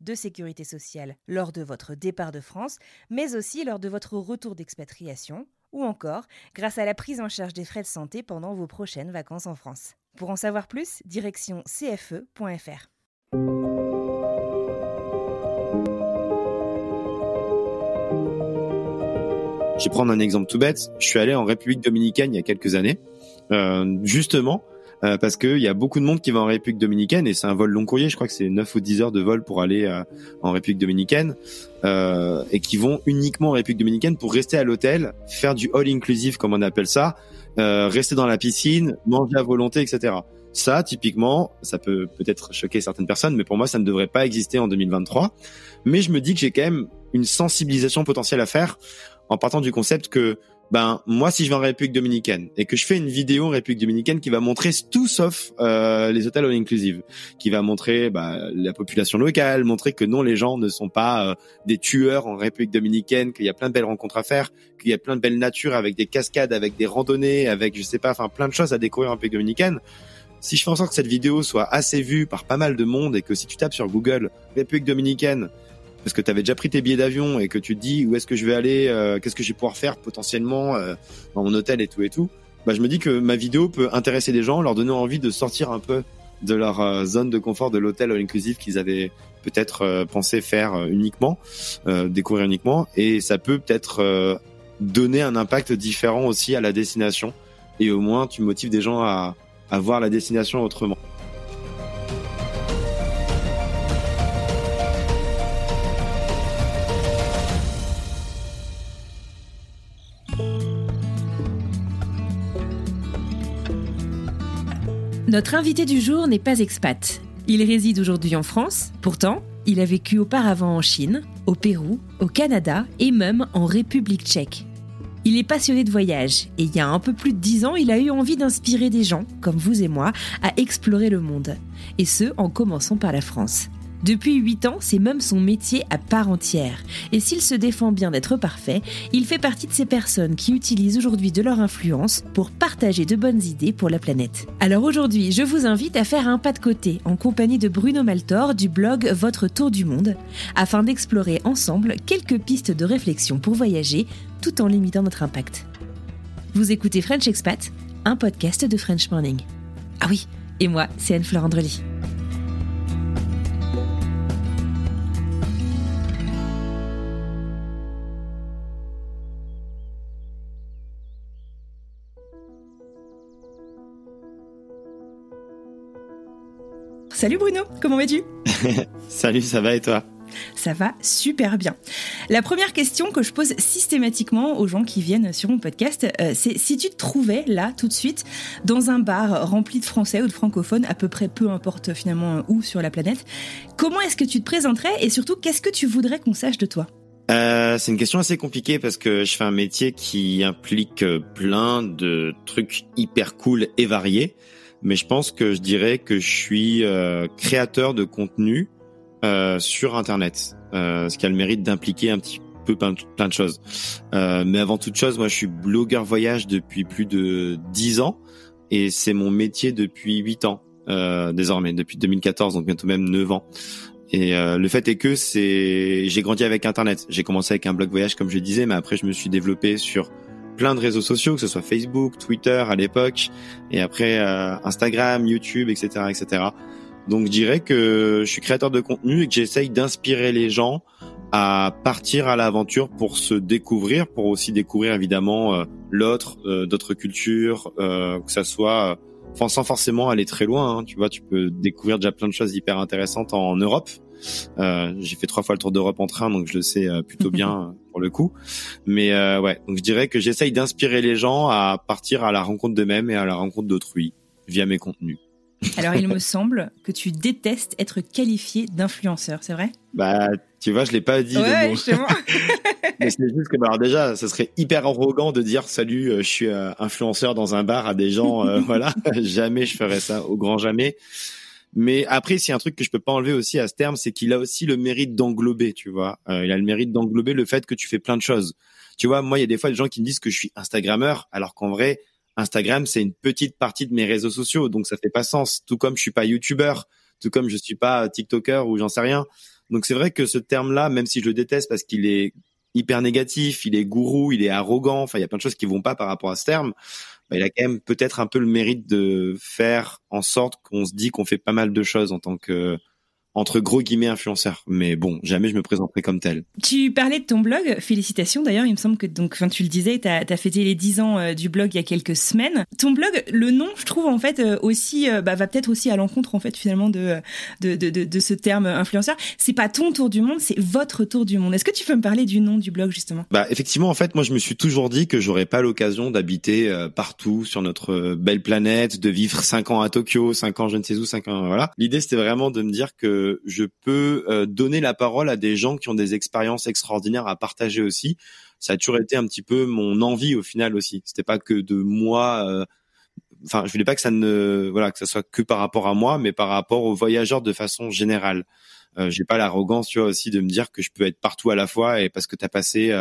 de sécurité sociale lors de votre départ de France, mais aussi lors de votre retour d'expatriation, ou encore grâce à la prise en charge des frais de santé pendant vos prochaines vacances en France. Pour en savoir plus, direction cfe.fr. Je vais prendre un exemple tout bête. Je suis allé en République dominicaine il y a quelques années, euh, justement euh, parce qu'il y a beaucoup de monde qui va en République dominicaine et c'est un vol long courrier. Je crois que c'est 9 ou 10 heures de vol pour aller euh, en République dominicaine euh, et qui vont uniquement en République dominicaine pour rester à l'hôtel, faire du all inclusive comme on appelle ça, euh, rester dans la piscine, manger à volonté, etc. Ça, typiquement, ça peut peut-être choquer certaines personnes, mais pour moi, ça ne devrait pas exister en 2023. Mais je me dis que j'ai quand même une sensibilisation potentielle à faire en partant du concept que ben moi si je vais en République dominicaine et que je fais une vidéo en République dominicaine qui va montrer tout sauf euh, les hôtels all inclusive, qui va montrer bah, la population locale, montrer que non les gens ne sont pas euh, des tueurs en République dominicaine, qu'il y a plein de belles rencontres à faire, qu'il y a plein de belles natures avec des cascades, avec des randonnées, avec je sais pas, enfin plein de choses à découvrir en République dominicaine. Si je fais en sorte que cette vidéo soit assez vue par pas mal de monde et que si tu tapes sur Google République dominicaine parce que tu avais déjà pris tes billets d'avion et que tu te dis où est-ce que je vais aller, euh, qu'est-ce que je vais pouvoir faire potentiellement euh, dans mon hôtel et tout et tout, bah, je me dis que ma vidéo peut intéresser des gens, leur donner envie de sortir un peu de leur euh, zone de confort de l'hôtel inclusive qu'ils avaient peut-être pensé faire uniquement, découvrir uniquement, et ça peut peut-être donner un impact différent aussi à la destination, et au moins tu motives des gens à, à voir la destination autrement. Notre invité du jour n'est pas expat. Il réside aujourd'hui en France. Pourtant, il a vécu auparavant en Chine, au Pérou, au Canada et même en République tchèque. Il est passionné de voyage et il y a un peu plus de dix ans, il a eu envie d'inspirer des gens, comme vous et moi, à explorer le monde. Et ce, en commençant par la France. Depuis 8 ans, c'est même son métier à part entière. Et s'il se défend bien d'être parfait, il fait partie de ces personnes qui utilisent aujourd'hui de leur influence pour partager de bonnes idées pour la planète. Alors aujourd'hui, je vous invite à faire un pas de côté en compagnie de Bruno Maltor du blog Votre Tour du Monde, afin d'explorer ensemble quelques pistes de réflexion pour voyager tout en limitant notre impact. Vous écoutez French Expat, un podcast de French Morning. Ah oui, et moi, c'est Anne-Fleur Andrely. Salut Bruno, comment vas-tu? Salut, ça va et toi? Ça va super bien. La première question que je pose systématiquement aux gens qui viennent sur mon podcast, euh, c'est si tu te trouvais là tout de suite dans un bar rempli de français ou de francophones, à peu près peu importe finalement où sur la planète, comment est-ce que tu te présenterais et surtout qu'est-ce que tu voudrais qu'on sache de toi? Euh, c'est une question assez compliquée parce que je fais un métier qui implique plein de trucs hyper cool et variés mais je pense que je dirais que je suis euh, créateur de contenu euh, sur Internet, euh, ce qui a le mérite d'impliquer un petit peu plein, de choses. Euh, mais avant toute chose, moi, je suis blogueur voyage depuis plus de dix ans et c'est mon métier depuis huit ans euh, désormais, depuis 2014, donc bientôt même neuf ans. Et euh, le fait est que c'est, j'ai grandi avec Internet. J'ai commencé avec un blog voyage, comme je disais, mais après je me suis développé sur plein de réseaux sociaux, que ce soit Facebook, Twitter à l'époque, et après euh, Instagram, YouTube, etc., etc. Donc je dirais que je suis créateur de contenu et que j'essaye d'inspirer les gens à partir à l'aventure pour se découvrir, pour aussi découvrir évidemment euh, l'autre, euh, d'autres cultures, que ça soit, enfin sans forcément aller très loin. Hein, tu vois, tu peux découvrir déjà plein de choses hyper intéressantes en, Europe. J'ai fait trois fois le tour d'Europe en train, donc je le sais plutôt bien pour le coup. Mais ouais, donc je dirais que j'essaye d'inspirer les gens à partir à la rencontre d'eux-mêmes et à la rencontre d'autrui via mes contenus. Alors, il me semble que tu détestes être qualifié d'influenceur, c'est vrai? Bah, tu vois, je l'ai pas dit. Ouais, Mais c'est juste que, bah, alors déjà, ça serait hyper arrogant de dire salut, euh, je suis euh, influenceur dans un bar à des gens, euh, voilà. jamais je ferais ça, au grand jamais. Mais après, c'est un truc que je peux pas enlever aussi à ce terme, c'est qu'il a aussi le mérite d'englober, tu vois. il a le mérite d'englober le fait que tu fais plein de choses. Tu vois, moi, il y a des fois des gens qui me disent que je suis Instagrammeur, alors qu'en vrai, Instagram, c'est une petite partie de mes réseaux sociaux, donc ça fait pas sens. Tout comme je suis pas YouTuber, tout comme je suis pas TikToker ou j'en sais rien. Donc c'est vrai que ce terme-là, même si je le déteste parce qu'il est hyper négatif, il est gourou, il est arrogant, enfin il y a plein de choses qui vont pas par rapport à ce terme. Bah, il a quand même peut-être un peu le mérite de faire en sorte qu'on se dit qu'on fait pas mal de choses en tant que entre gros guillemets influenceur. Mais bon, jamais je me présenterai comme tel. Tu parlais de ton blog, félicitations d'ailleurs, il me semble que donc enfin tu le disais, tu as, fêté les 10 ans euh, du blog il y a quelques semaines. Ton blog, le nom, je trouve en fait euh, aussi euh, bah, va peut-être aussi à l'encontre en fait finalement de de, de, de, ce terme influenceur. C'est pas ton tour du monde, c'est votre tour du monde. Est-ce que tu peux me parler du nom du blog justement? Bah effectivement en fait, moi je me suis toujours dit que j'aurais pas l'occasion d'habiter partout sur notre belle planète, de vivre 5 ans à Tokyo, 5 ans je ne sais où, 5 ans voilà. L'idée c'était vraiment de me dire que je peux euh, donner la parole à des gens qui ont des expériences extraordinaires à partager aussi. Ça a toujours été un petit peu mon envie au final aussi. C'était pas que de moi. Euh, enfin, je voulais pas que ça ne voilà que ça soit que par rapport à moi, mais par rapport aux voyageurs de façon générale. Euh, j'ai pas l'arrogance, tu vois, aussi de me dire que je peux être partout à la fois et parce que tu as passé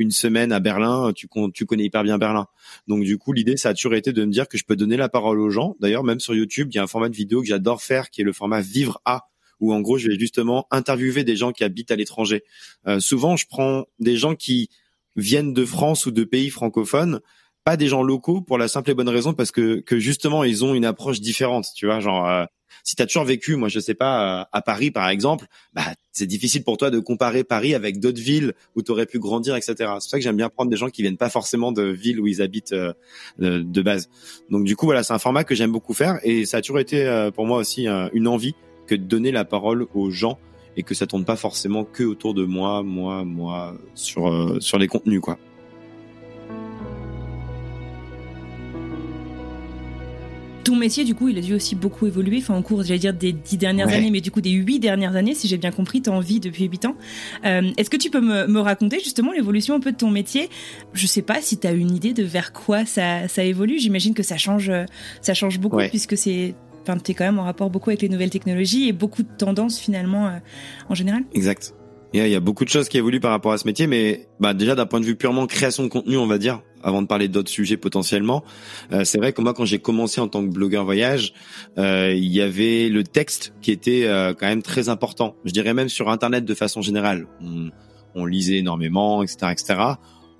une semaine à Berlin, tu, tu connais hyper bien Berlin. Donc du coup, l'idée, ça a toujours été de me dire que je peux donner la parole aux gens. D'ailleurs, même sur YouTube, il y a un format de vidéo que j'adore faire, qui est le format Vivre à où en gros je vais justement interviewer des gens qui habitent à l'étranger. Euh, souvent, je prends des gens qui viennent de France ou de pays francophones, pas des gens locaux pour la simple et bonne raison parce que que justement ils ont une approche différente. Tu vois, genre euh, si tu as toujours vécu, moi je sais pas, euh, à Paris par exemple, bah c'est difficile pour toi de comparer Paris avec d'autres villes où tu aurais pu grandir, etc. C'est pour ça que j'aime bien prendre des gens qui viennent pas forcément de villes où ils habitent de base. Donc du coup voilà, c'est un format que j'aime beaucoup faire et ça a toujours été pour moi aussi une envie que de donner la parole aux gens et que ça tourne pas forcément que autour de moi, moi, moi, sur, euh, sur les contenus, quoi. Ton métier, du coup, il a dû aussi beaucoup évoluer, enfin, en cours, j'allais dire des dix dernières années, mais du coup, des huit dernières années, si j'ai bien compris, tu en vis depuis huit ans. Euh, est-ce que tu peux me, raconter justement l'évolution un peu de ton métier? Je sais pas si tu as une idée de vers quoi ça, ça évolue. J'imagine que ça change, ça change beaucoup puisque c'est enfin, quand même en rapport beaucoup avec les nouvelles technologies et beaucoup de tendances finalement euh, en général. Exact. Il y, a beaucoup de choses qui évoluent par rapport à ce métier, mais bah, déjà d'un point de vue purement création de contenu, on va dire, avant de parler d'autres sujets potentiellement, euh, c'est vrai que moi quand j'ai commencé en tant que blogueur voyage, euh, il y avait le texte qui était quand même très important. Je dirais même sur Internet de façon générale. On, on lisait énormément, etc., etc.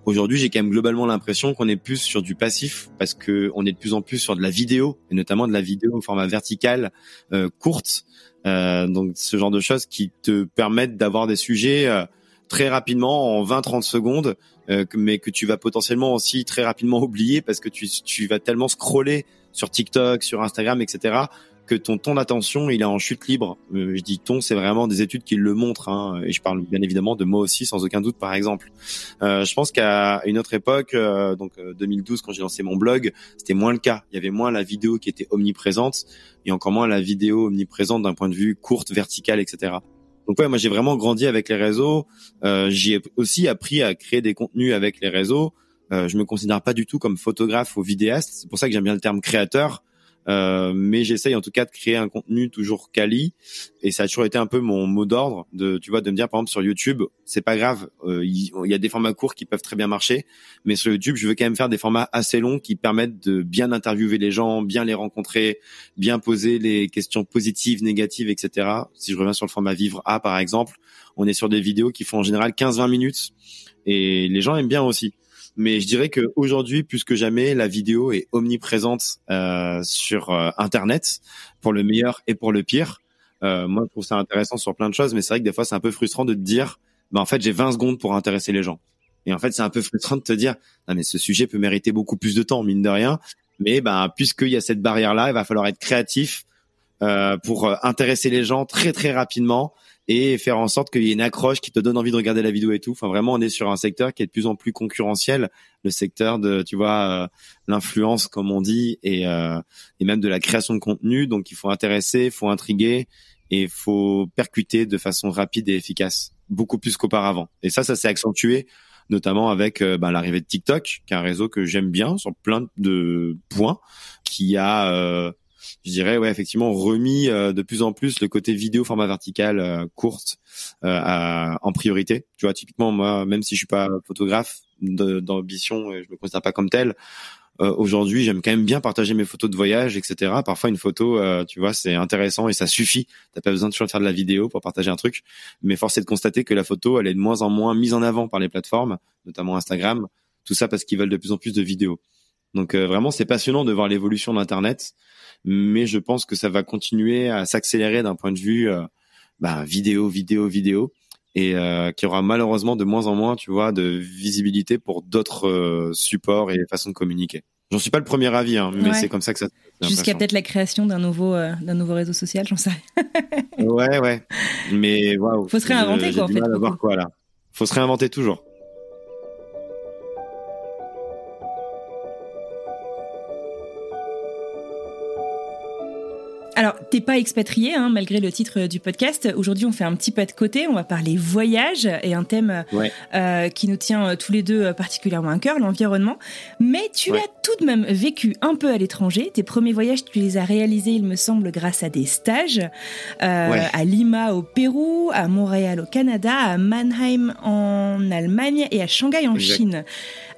Aujourd'hui, j'ai quand même globalement l'impression qu'on est plus sur du passif parce que on est de plus en plus sur de la vidéo et notamment de la vidéo au format vertical euh, courte. Euh, donc ce genre de choses qui te permettent d'avoir des sujets euh, très rapidement en 20-30 secondes, euh, mais que tu vas potentiellement aussi très rapidement oublier parce que tu, tu vas tellement scroller sur TikTok, sur Instagram, etc que ton ton d'attention il est en chute libre. Euh, je dis ton, c'est vraiment des études qui le montrent, hein, et je parle bien évidemment de moi aussi sans aucun doute par exemple. Euh, je pense qu'à une autre époque, euh, donc 2012 quand j'ai lancé mon blog, c'était moins le cas. Il y avait moins la vidéo qui était omniprésente et encore moins la vidéo omniprésente d'un point de vue courte, verticale, etc. Donc ouais, moi j'ai vraiment grandi avec les réseaux. j'ai aussi appris à créer des contenus avec les réseaux. je me considère pas du tout comme photographe ou vidéaste. C'est pour ça que j'aime bien le terme créateur euh, mais j'essaye en tout cas de créer un contenu toujours quali. Et ça a toujours été un peu mon mot d'ordre de tu vois de me dire par exemple sur YouTube c'est pas grave euh, il, y a des formats courts qui peuvent très bien marcher. Mais sur YouTube je veux quand même faire des formats assez longs qui permettent de bien interviewer les gens bien les rencontrer bien poser les questions positives négatives etc si je reviens sur le format vivre A par exemple on est sur des vidéos qui font en général 15-20 minutes. Et les gens aiment bien aussi mais je dirais que aujourd'hui, plus que jamais, la vidéo est omniprésente euh, sur euh, Internet pour le meilleur et pour le pire. Euh, moi, je trouve ça intéressant sur plein de choses, mais c'est vrai que des fois, c'est un peu frustrant de te dire bah en fait j'ai 20 secondes pour intéresser les gens. Et en fait c'est un peu frustrant de te dire non mais ce sujet peut mériter beaucoup plus de temps mine de rien. Mais ben puisqu'il y a cette barrière là, il va falloir être créatif euh, pour euh, intéresser les gens très très rapidement et faire en sorte qu'il y ait une accroche qui te donne envie de regarder la vidéo et tout. Enfin, vraiment, on est sur un secteur qui est de plus en plus concurrentiel, le secteur de, tu vois, euh, l'influence, comme on dit, et, euh, et même de la création de contenu. Donc, il faut intéresser, il faut intriguer et il faut percuter de façon rapide et efficace, beaucoup plus qu'auparavant. Et ça, ça s'est accentué notamment avec euh, ben, l'arrivée de TikTok, qui est un réseau que j'aime bien sur plein de points, qui a je dirais ouais effectivement remis euh, de plus en plus le côté vidéo format vertical euh, courte euh, en priorité. Tu vois typiquement moi même si je suis pas photographe d'ambition et je me considère pas comme tel, aujourd'hui j'aime quand même bien partager mes photos de voyage etc. Parfois une photo tu vois c'est intéressant et ça suffit. T'as pas besoin de toujours faire de la vidéo pour partager un truc. Mais force est de constater que la photo elle est de moins en moins mise en avant par les plateformes, notamment Instagram. Tout ça parce qu'ils veulent de plus en plus de vidéos. Donc vraiment c'est passionnant de voir l'évolution d'Internet mais je pense que ça va continuer à s'accélérer d'un point de vue euh, bah, vidéo, vidéo, vidéo, et euh, qui aura malheureusement de moins en moins, tu vois, de visibilité pour d'autres euh, supports et façons de communiquer. J'en suis pas le premier avis, hein, mais c'est comme ça que ça. Jusqu'à peut-être la création d'un nouveau d'un nouveau réseau social, j'en sais. ouais, ouais, mais waouh. Faut se réinventer quoi, en fait. quoi là. Faut se réinventer toujours. Alors, t'es pas expatrié, hein, malgré le titre du podcast. Aujourd'hui, on fait un petit pas de côté. On va parler voyage et un thème euh, qui nous tient euh, tous les deux euh, particulièrement à cœur, l'environnement. Mais tu as tout de même vécu un peu à l'étranger. Tes premiers voyages, tu les as réalisés, il me semble, grâce à des stages à Lima au Pérou, à Montréal au Canada, à Mannheim en Allemagne et à Shanghai en Chine.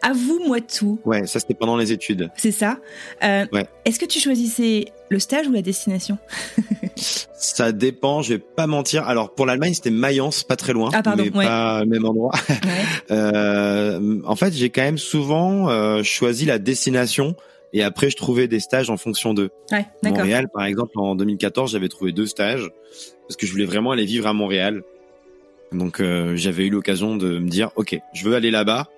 Avoue-moi tout. Ouais, ça c'était pendant les études. C'est ça. Euh, Est-ce que tu choisissais le stage ou la destination? Ça dépend, je vais pas mentir. Alors pour l'Allemagne, c'était Mayence, pas très loin, ah, pardon, mais pas même endroit. euh, en fait, j'ai quand même souvent euh, choisi la destination et après je trouvais des stages en fonction d'eux. Ouais, Montréal, par exemple, en 2014, j'avais trouvé deux stages parce que je voulais vraiment aller vivre à Montréal. Donc euh, j'avais eu l'occasion de me dire, ok, je veux aller là-bas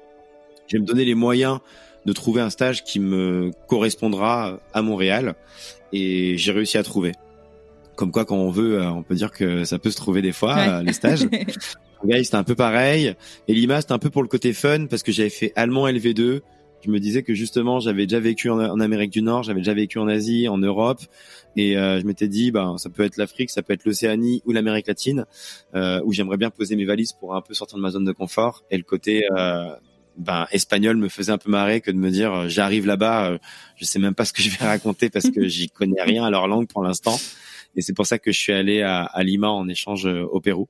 je vais me donner les moyens de trouver un stage qui me correspondra à Montréal et j'ai réussi à trouver. Comme quoi, quand on veut, euh, on peut dire que ça peut se trouver des fois euh, les stages. Shanghai c'était un peu pareil et Lima c'était un peu pour le côté fun parce que j'avais fait allemand LV2. Je me disais que justement j'avais déjà vécu en, Amérique du Nord, j'avais déjà vécu en Asie, en Europe et euh, je m'étais dit ben ça peut être l'Afrique, ça peut être l'Océanie ou l'Amérique latine où j'aimerais bien poser mes valises pour un peu sortir de ma zone de confort et le côté ben espagnol me faisait un peu marrer que de me dire euh, j'arrive là-bas, euh, je sais même pas ce que je vais raconter parce que j'y connais rien à leur langue pour l'instant. Et c'est pour ça que je suis allé à, à, Lima en échange euh, au Pérou.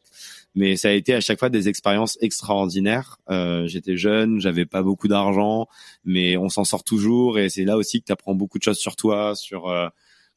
Mais ça a été à chaque fois des expériences extraordinaires. Euh, J'étais jeune, j'avais pas beaucoup d'argent, mais on s'en sort toujours. Et c'est là aussi que tu apprends beaucoup de choses sur toi, sur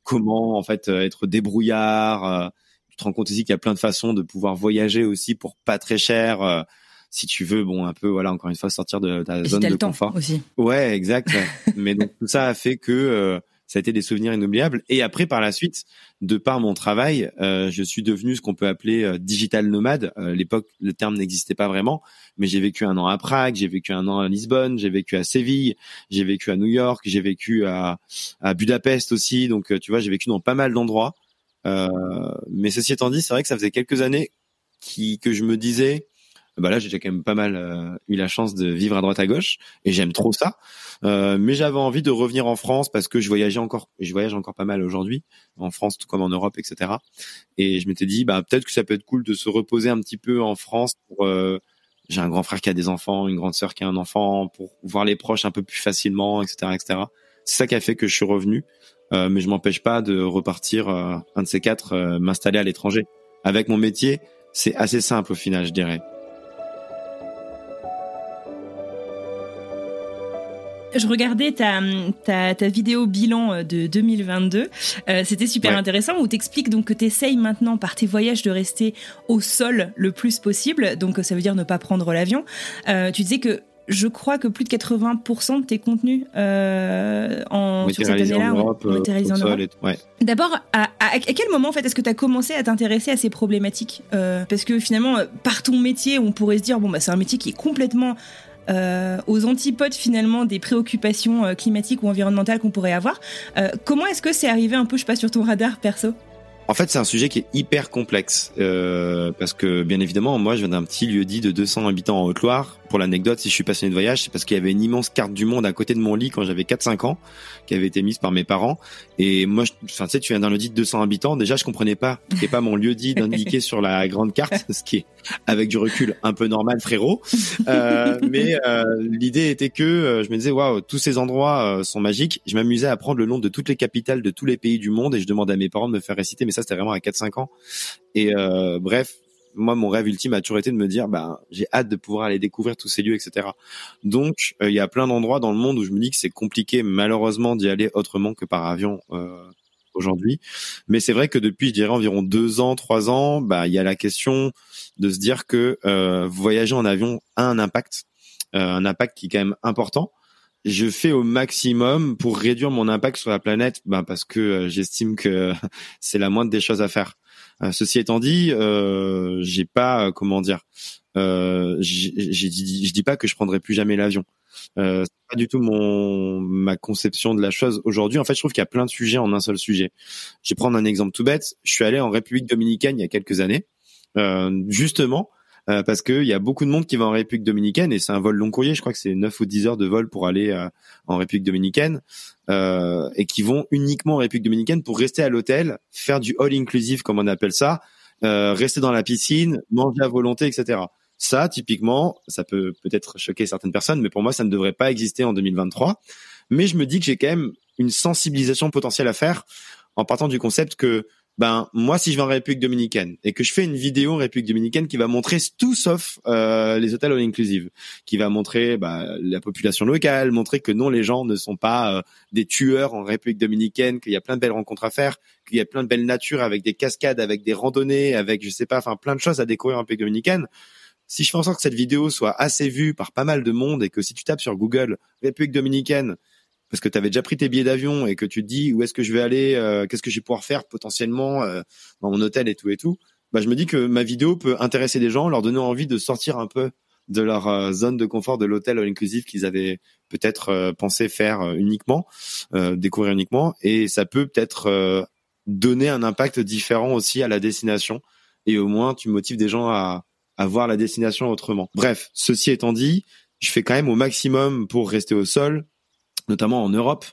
comment en fait être débrouillard. tu te rends compte aussi qu'il y a plein de façons de pouvoir voyager aussi pour pas très cher si tu veux, bon, un peu, voilà, encore une fois, sortir de ta zone de confort. Aussi. Ouais, exact. Mais donc tout ça a fait que euh, ça a été des souvenirs inoubliables. Et après, par la suite, de par mon travail, euh, je suis devenu ce qu'on peut appeler euh, digital nomade. À l'époque, le terme n'existait pas vraiment, mais j'ai vécu un an à Prague, j'ai vécu un an à Lisbonne, j'ai vécu à Séville, j'ai vécu à New York, j'ai vécu à, à Budapest aussi. Donc, tu vois, j'ai vécu dans pas mal d'endroits. mais ceci étant dit, c'est vrai que ça faisait quelques années qui, que je me disais, bah là j'ai quand même pas mal euh, eu la chance de vivre à droite à gauche et j'aime trop ça. Euh, mais j'avais envie de revenir en France parce que je voyageais encore, je voyage encore pas mal aujourd'hui en France tout comme en Europe, etc. Et je m'étais dit bah peut-être que ça peut être cool de se reposer un petit peu en France pour euh, j'ai un grand frère qui a des enfants, une grande sœur qui a un enfant, pour voir les proches un peu plus facilement, etc., etc. C'est ça qui a fait que je suis revenu, euh, mais je m'empêche pas de repartir un de ces quatre, m'installer à l'étranger. Avec mon métier, c'est assez simple au final, je dirais. Je regardais ta, ta, ta, vidéo bilan euh, de 2022. Euh, C'était super intéressant où tu expliques donc que tu essayes maintenant par tes voyages de rester au sol le plus possible. Donc ça veut dire ne pas prendre l'avion. Euh, tu disais que je crois que plus de 80% de tes contenus euh, en, sur cette année-là ont été réalisés en Europe. Ouais. D'abord, à, à, quel moment en fait est-ce que tu as commencé à t'intéresser à ces problématiques euh, Parce que finalement, par ton métier, on pourrait se dire bon bah c'est un métier qui est complètement euh, aux antipodes finalement des préoccupations euh, climatiques ou environnementales qu'on pourrait avoir. Euh, comment est-ce que c'est arrivé un peu, je sais pas, sur ton radar perso? En fait, c'est un sujet qui est hyper complexe euh, parce que, bien évidemment, moi, je viens d'un petit lieu dit de 200 habitants en Haute-Loire. Pour l'anecdote, si je suis passionné de voyage, c'est parce qu'il y avait une immense carte du monde à côté de mon lit quand j'avais 4-5 ans, qui avait été mise par mes parents. Et moi, enfin, tu sais, tu viens d'un lieu dit de 200 habitants. Déjà, je comprenais pas qu'il pas mon lieu dit d'indiquer sur la grande carte, ce qui est, avec du recul, un peu normal, frérot. Euh, mais euh, l'idée était que euh, je me disais, waouh, tous ces endroits euh, sont magiques. Je m'amusais à prendre le nom de toutes les capitales de tous les pays du monde et je demandais à mes parents de me faire réciter. Mais ça, c'était vraiment à 4-5 ans. Et bref, moi, mon rêve ultime a toujours été de me dire, bah, j'ai hâte de pouvoir aller découvrir tous ces lieux, etc. Donc, euh, il y a plein d'endroits dans le monde où je me dis que c'est compliqué, malheureusement, d'y aller autrement que par avion. Euh, aujourd'hui. Mais c'est vrai que depuis, je dirais environ deux ans, trois ans, bah il y a la question de se dire que euh, voyager en avion a un impact, euh, un impact qui est quand même important. Je fais au maximum pour réduire mon impact sur la planète, bah parce que euh, j'estime que c'est la moindre des choses à faire. Euh, ceci étant dit, euh, j'ai pas euh, comment dire, euh, j'ai dit, je dis pas que je prendrai plus jamais l'avion. Euh, c'est pas du tout mon ma conception de la chose aujourd'hui. En fait, je trouve qu'il y a plein de sujets en un seul sujet. Je vais prendre un exemple tout bête. Je suis allé en République dominicaine il y a quelques années, euh, justement euh, parce qu'il y a beaucoup de monde qui va en République dominicaine et c'est un vol long courrier. Je crois que c'est 9 ou 10 heures de vol pour aller euh, en République dominicaine euh, et qui vont uniquement en République dominicaine pour rester à l'hôtel, faire du all inclusive comme on appelle ça, rester dans la piscine, manger à volonté, etc. Ça, typiquement, ça peut peut-être choquer certaines personnes, mais pour moi, ça ne devrait pas exister en 2023. Mais je me dis que j'ai quand même une sensibilisation potentielle à faire en partant du concept que ben moi si je vais en République dominicaine et que je fais une vidéo en République dominicaine qui va montrer tout sauf euh, les hôtels all inclusive, qui va montrer bah, la population locale, montrer que non les gens ne sont pas euh, des tueurs en République dominicaine, qu'il y a plein de belles rencontres à faire, qu'il y a plein de belles natures avec des cascades, avec des randonnées, avec je sais pas, enfin plein de choses à découvrir en République dominicaine. Si je fais en sorte que cette vidéo soit assez vue par pas mal de monde et que si tu tapes sur Google République dominicaine parce que tu avais déjà pris tes billets d'avion et que tu te dis où est-ce que je vais aller, euh, qu'est-ce que je vais pouvoir faire potentiellement euh, dans mon hôtel et tout et tout, bah je me dis que ma vidéo peut intéresser des gens, leur donner envie de sortir un peu de leur euh, zone de confort de l'hôtel all inclusive qu'ils avaient peut-être pensé faire uniquement, découvrir uniquement, et ça peut peut-être donner un impact différent aussi à la destination, et au moins tu motives des gens à, à voir la destination autrement. Bref, ceci étant dit, je fais quand même au maximum pour rester au sol, notamment en Europe.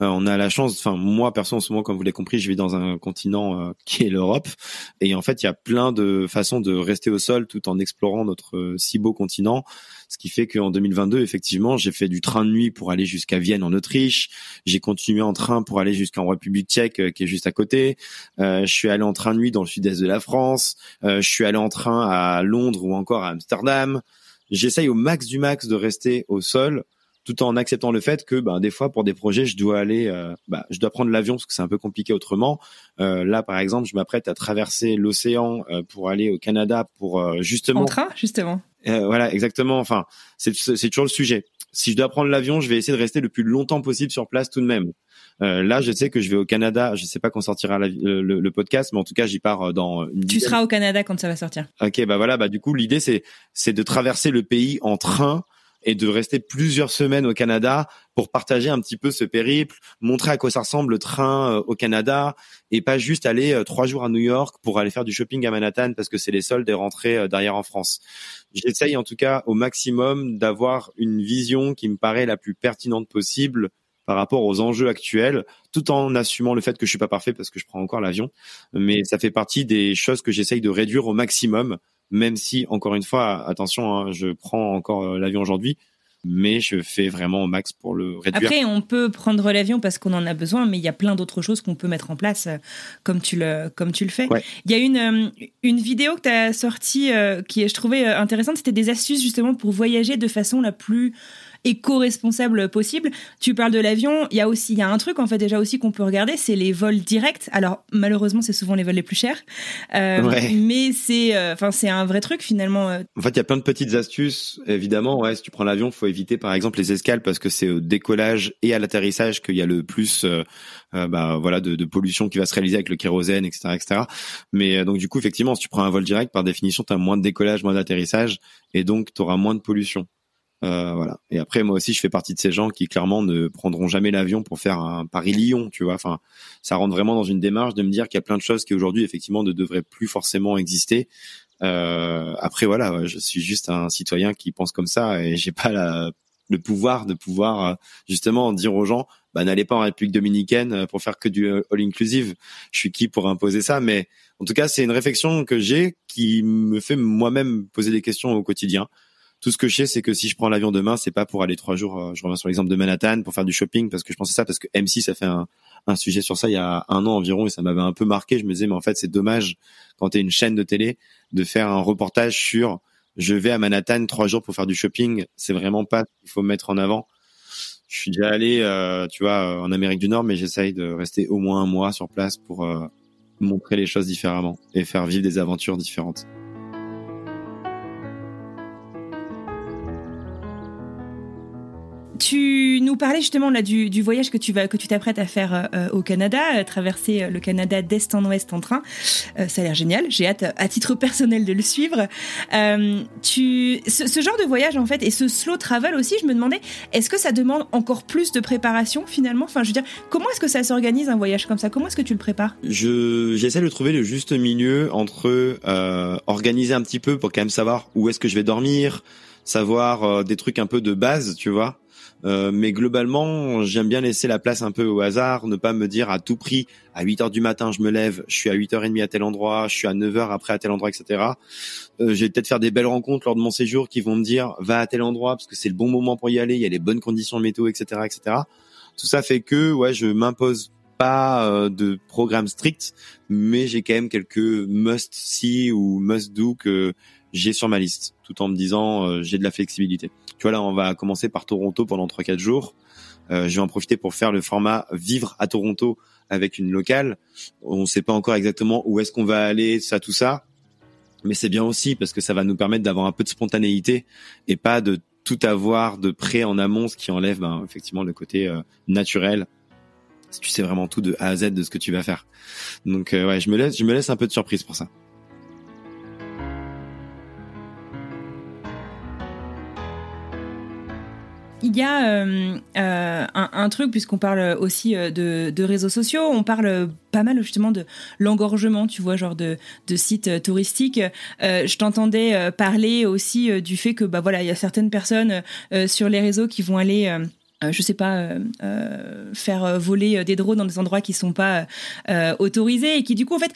Euh, on a la chance, enfin moi perso en ce moment, comme vous l'avez compris, je vis dans un continent euh, qui est l'Europe, et en fait il y a plein de façons de rester au sol tout en explorant notre euh, si beau continent. Ce qui fait qu'en 2022, effectivement, j'ai fait du train de nuit pour aller jusqu'à Vienne en Autriche. J'ai continué en train pour aller jusqu'en République Tchèque, qui est juste à côté. je suis allé en train de nuit dans le sud-est de la France. je suis allé en train à Londres ou encore à Amsterdam. J'essaye au max du max de rester au sol tout en acceptant le fait que ben, des fois pour des projets je dois aller euh, bah, je dois prendre l'avion parce que c'est un peu compliqué autrement. Euh, là par exemple je m'apprête à traverser l'océan euh, pour aller au Canada pour euh, justement en train justement. Voilà exactement. Enfin c'est c'est toujours le sujet. Si je dois prendre l'avion je vais essayer de rester le plus longtemps possible sur place tout de même. Là je sais que je vais au Canada. Je sais pas quand sortira le, le, podcast mais en tout cas j'y pars dans une tu seras au Canada quand ça va sortir. Ok bah voilà bah du coup l'idée c'est c'est de traverser le pays en train et de rester plusieurs semaines au Canada pour partager un petit peu ce périple, montrer à quoi ça ressemble le train euh, au Canada et pas juste aller euh, trois jours à New York pour aller faire du shopping à Manhattan parce que c'est les soldes et rentrer euh, derrière en France. J'essaye en tout cas au maximum d'avoir une vision qui me paraît la plus pertinente possible par rapport aux enjeux actuels, tout en assumant le fait que je suis pas parfait parce que je prends encore l'avion. Mais ça fait partie des choses que j'essaye de réduire au maximum même si, encore une fois, attention, hein, je prends encore euh, l'avion aujourd'hui, mais je fais vraiment au max pour le réduire. Après, on peut prendre l'avion parce qu'on en a besoin, mais il y a plein d'autres choses qu'on peut mettre en place euh, comme tu le, comme tu le fais. Il y a une, euh, une vidéo que tu as sortie qui, je trouvais intéressante, c'était des astuces justement pour voyager de façon la plus éco-responsable possible. Tu parles de l'avion, il y a aussi il y a un truc en fait déjà aussi qu'on peut regarder, c'est les vols directs. Alors malheureusement, c'est souvent les vols les plus chers, euh, mais c'est euh, enfin c'est un vrai truc finalement. Euh. En fait, il y a plein de petites astuces. Évidemment, ouais, si tu prends l'avion, faut éviter par exemple les escales parce que c'est au décollage et à l'atterrissage qu'il y a le plus bah voilà de, de, pollution qui va se réaliser avec le kérosène, etc., etc. Mais donc du coup, effectivement, si tu prends un vol direct, par définition, tu as moins de décollage, moins d'atterrissage, et donc tu auras moins de pollution. Euh, voilà. Et après, moi aussi, je fais partie de ces gens qui clairement ne prendront jamais l'avion pour faire un Paris-Lyon, tu vois. Enfin, ça rentre vraiment dans une démarche de me dire qu'il y a plein de choses qui aujourd'hui, effectivement, ne devraient plus forcément exister. Euh, après, voilà, je suis juste un citoyen qui pense comme ça et j'ai pas la, le pouvoir de pouvoir euh, justement dire aux gens, bah, n'allez pas en République dominicaine pour faire que du all inclusive. Je suis qui pour imposer ça? Mais en tout cas, c'est une réflexion que j'ai qui me fait moi-même poser des questions au quotidien. Tout ce que je sais, c'est que si je prends l'avion demain, c'est pas pour aller trois jours. Euh, je reviens sur l'exemple de Manhattan pour faire du shopping parce que je pensais ça parce que M6 a fait un, sujet sur ça il y a un an environ et ça m'avait un peu marqué. Je me disais mais en fait c'est dommage quand tu es une chaîne de télé de faire un reportage sur je vais à Manhattan trois jours pour faire du shopping. C'est vraiment pas ce qu'il faut mettre en avant. Je suis déjà allé, euh, tu vois, en Amérique du Nord, mais j'essaye de rester au moins un mois sur place pour euh, montrer les choses différemment et faire vivre des aventures différentes. Tu nous parlais justement là du, voyage que tu vas que tu t'apprêtes à faire euh, au Canada, traverser euh, le Canada d'est en ouest en train. Euh, ça a l'air génial. J'ai hâte, à titre personnel, de le suivre. tu, ce, genre de voyage en fait et ce slow travel aussi, je me demandais, est-ce que ça demande encore plus de préparation finalement? Enfin, je veux dire, comment est-ce que ça s'organise un voyage comme ça? Comment est-ce que tu le prépares? Je j'essaie de trouver le juste milieu entre organiser un petit peu pour quand même savoir où est-ce que je vais dormir, savoir des trucs un peu de base, tu vois euh, mais globalement, j'aime bien laisser la place un peu au hasard, ne pas me dire à tout prix à 8 heures du matin je me lève, je suis à 8h30 à tel endroit, je suis à 9 heures après à tel endroit, etc. Euh, je vais peut-être faire des belles rencontres lors de mon séjour qui vont me dire va à tel endroit parce que c'est le bon moment pour y aller, il y a les bonnes conditions météo, etc., etc. Tout ça fait que ouais, je m'impose pas euh, de programme strict, mais j'ai quand même quelques must see ou must do que j'ai sur ma liste, tout en me disant euh, j'ai de la flexibilité. Tu vois là, on va commencer par Toronto pendant 3-4 jours. Euh, je vais en profiter pour faire le format vivre à Toronto avec une locale. On ne sait pas encore exactement où est-ce qu'on va aller, ça, tout ça. Mais c'est bien aussi parce que ça va nous permettre d'avoir un peu de spontanéité et pas de tout avoir de près en amont, ce qui enlève ben, effectivement le côté euh, naturel. Tu sais vraiment tout de A à Z de ce que tu vas faire. Donc euh, ouais, je me laisse, je me laisse un peu de surprise pour ça. Il y a euh, euh, un, truc, puisqu'on parle aussi euh, de, réseaux sociaux, on parle pas mal justement de l'engorgement, tu vois, genre de, sites touristiques. je t'entendais parler aussi du fait que, bah voilà, il y a certaines personnes sur les réseaux qui vont aller je sais pas, faire voler des drones dans des endroits qui sont pas autorisés et qui du coup en fait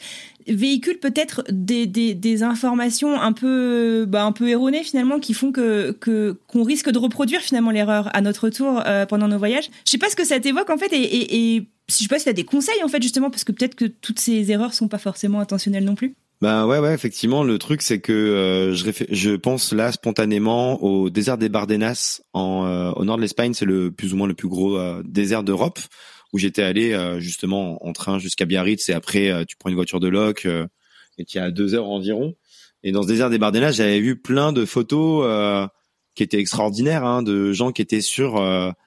véhicule peut-être des, des, informations un peu, bah, un peu erronées finalement qui font que qu'on risque de reproduire finalement l'erreur à notre tour euh, pendant nos voyages. Je sais pas ce que ça t'évoque en fait et, et, et je sais pas si tu as des conseils en fait justement parce que peut-être que toutes ces erreurs sont pas forcément intentionnelles non plus. Bah ouais ouais effectivement le truc c'est que euh, je, je pense là spontanément au désert des Bardenas en, euh, au nord de l'Espagne c'est le plus ou moins le plus gros désert d'Europe où j'étais allé euh, justement en train jusqu'à Biarritz et après euh, tu prends une voiture de loc euh, et tu as deux heures environ. Et dans ce désert des Bardenas, j'avais vu plein de photos qui étaient extraordinaires, hein, de gens qui étaient sur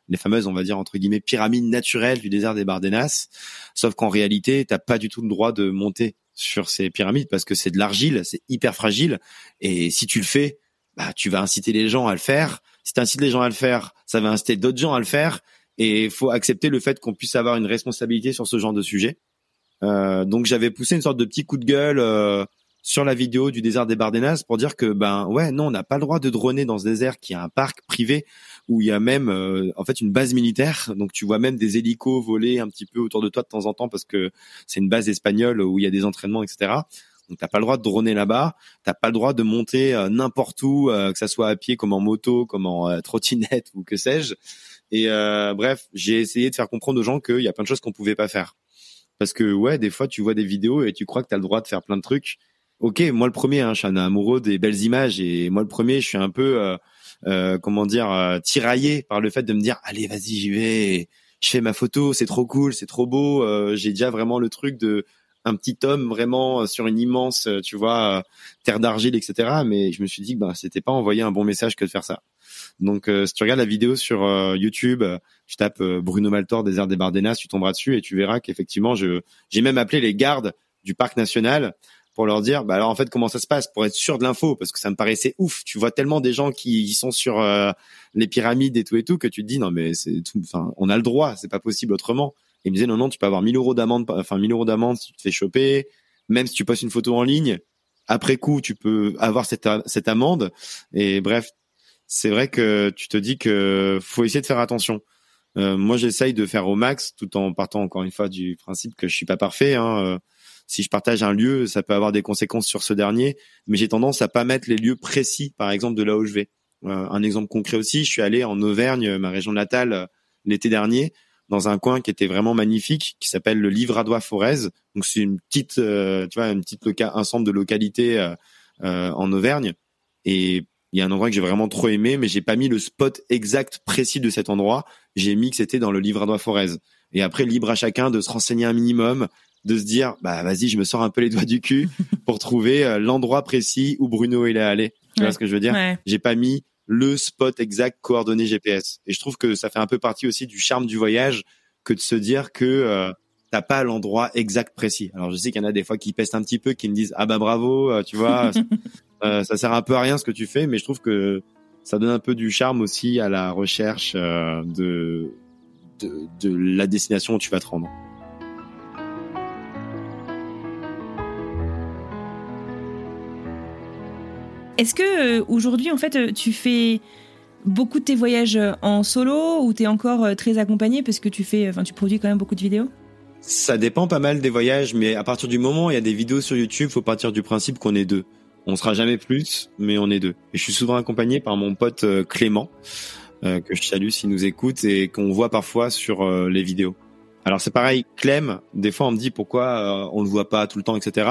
les fameuses, on va dire entre guillemets, pyramides naturelles du désert des Bardenas. Sauf qu'en réalité, t'as pas du tout le droit de monter sur ces pyramides parce que c'est de l'argile, c'est hyper fragile. Et si tu le fais, bah, tu vas inciter les gens à le faire. Si tu incites les gens à le faire, ça va inciter d'autres gens à le faire. Et il faut accepter le fait qu'on puisse avoir une responsabilité sur ce genre de sujet. Euh, donc j'avais poussé une sorte de petit coup de gueule euh, sur la vidéo du désert des Bardenas pour dire que ben ouais non on n'a pas le droit de droner dans ce désert qui est un parc privé où il y a même euh, en fait une base militaire donc tu vois même des hélicos voler un petit peu autour de toi de temps en temps parce que c'est une base espagnole où il y a des entraînements etc donc t'as pas le droit de droner là-bas, t'as pas le droit de monter n'importe où, que ça soit à pied comme en moto, comme en trottinette ou que sais-je. Et euh, bref, j'ai essayé de faire comprendre aux gens qu'il y a plein de choses qu'on pouvait pas faire. Parce que ouais, des fois tu vois des vidéos et tu crois que tu as le droit de faire plein de trucs. Ok, moi le premier, hein, je suis un amoureux des belles images et moi le premier, je suis un peu, euh, euh, comment dire, euh, tiraillé par le fait de me dire, allez, vas-y, j'y vais, je fais ma photo, c'est trop cool, c'est trop beau. Euh, j'ai déjà vraiment le truc de un petit homme vraiment sur une immense, tu vois, terre d'argile, etc. Mais je me suis dit que bah, c'était pas envoyer un bon message que de faire ça. Donc, si tu regardes la vidéo sur YouTube, tu tapes Bruno Maltor, désert des Bardenas, tu tomberas dessus et tu verras qu'effectivement, je j'ai même appelé les gardes du parc national pour leur dire bah alors en fait comment ça se passe pour être sûr de l'info? Parce que ça me paraissait ouf. Tu vois tellement des gens qui, sont sur euh, les pyramides et tout et tout que tu te dis non mais c'est tout enfin on a le droit c'est pas possible autrement. Et ils me disaient non non tu peux avoir 1000 euros d'amende enfin 1000 euros d'amende si tu te fais choper. Même si tu postes une photo en ligne après coup tu peux avoir cette cette amende. Et bref c'est vrai que tu te dis que faut essayer de faire attention. Euh, moi j'essaye de faire au max tout en partant encore une fois du principe que je suis pas parfait hein, euh, si je partage un lieu, ça peut avoir des conséquences sur ce dernier, mais j'ai tendance à pas mettre les lieux précis, par exemple, de là où je vais. Euh, un exemple concret aussi, je suis allé en Auvergne, ma région natale, euh, l'été dernier, dans un coin qui était vraiment magnifique, qui s'appelle le Livradois Forez. Donc c'est une petite, euh, tu vois, une petite loca centre de localité en Auvergne. Et il y a un endroit que j'ai vraiment trop aimé, mais j'ai pas mis le spot exact précis de cet endroit. J'ai mis que c'était dans le Livradois Forez. Et après, libre à chacun de se renseigner un minimum, de se dire bah vas-y je me sors un peu les doigts du cul pour trouver euh, l'endroit précis où Bruno il est allé. Tu vois ce que je veux dire? J'ai pas mis le spot exact coordonné GPS et je trouve que ça fait un peu partie aussi du charme du voyage que de se dire que euh, t'as pas l'endroit exact précis. Alors je sais qu'il y en a des fois qui pestent un petit peu qui me disent ah bah bravo euh, tu vois euh, ça sert un peu à rien ce que tu fais mais je trouve que ça donne un peu du charme aussi à la recherche de, de de la destination où tu vas te rendre Est-ce que euh, aujourd'hui, en fait, euh, tu fais beaucoup de tes voyages euh, en solo ou tu es encore très accompagné parce que tu fais, enfin, tu produis quand même beaucoup de vidéos? Ça dépend pas mal des voyages, mais à partir du moment où il y a des vidéos sur YouTube, faut partir du principe qu'on est deux. On sera jamais plus, mais on est deux. Et je suis souvent accompagné par mon pote Clément, que je salue s'il nous écoute et qu'on voit parfois sur les vidéos. Alors c'est pareil, Clem, des fois on me dit pourquoi on le voit pas tout le temps, etc.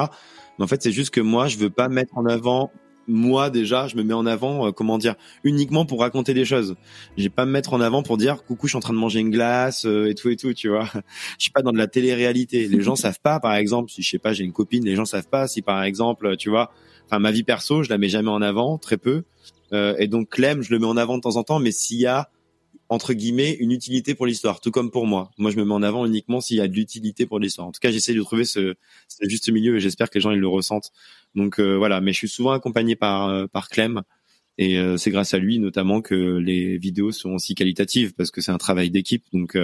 Mais en fait c'est juste que moi je veux pas mettre en avant moi déjà, je me mets en avant, euh, comment dire, uniquement pour raconter des choses. J'ai pas me mettre en avant pour dire coucou, je suis en train de manger une glace euh, et tout et tout, tu vois. Je suis pas dans de la télé-réalité. Les gens savent pas, par exemple, si je sais pas, j'ai une copine, les gens savent pas si par exemple, tu vois, enfin ma vie perso, je la mets jamais en avant, très peu. Euh, et donc Clem, je le mets en avant de temps en temps, mais s'il y a entre guillemets une utilité pour l'histoire, tout comme pour moi. Moi, je me mets en avant uniquement s'il y a de l'utilité pour l'histoire. En tout cas, j'essaie de trouver ce, ce, juste milieu et j'espère que les gens ils le ressentent. Donc euh, voilà, mais je suis souvent accompagné par euh, par Clem et euh, c'est grâce à lui notamment que les vidéos sont aussi qualitatives parce que c'est un travail d'équipe. Donc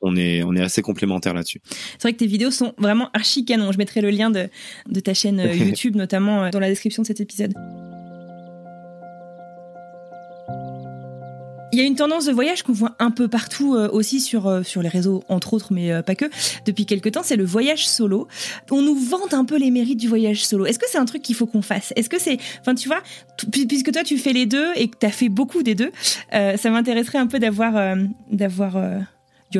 on est on est assez complémentaires là-dessus. C'est vrai que tes vidéos sont vraiment archi canon. Je mettrai le lien de de ta chaîne YouTube notamment dans la description de cet épisode. Il y a une tendance de voyage qu'on voit un peu partout euh, aussi sur, euh, sur les réseaux, entre autres, mais euh, pas que, depuis quelques temps, c'est le voyage solo. On nous vante un peu les mérites du voyage solo. Est-ce que c'est un truc qu'il faut qu'on fasse? Est-ce que c'est... Enfin, tu vois, puisque toi, tu fais les deux et que tu fait beaucoup des deux, ça m'intéresserait un peu d'avoir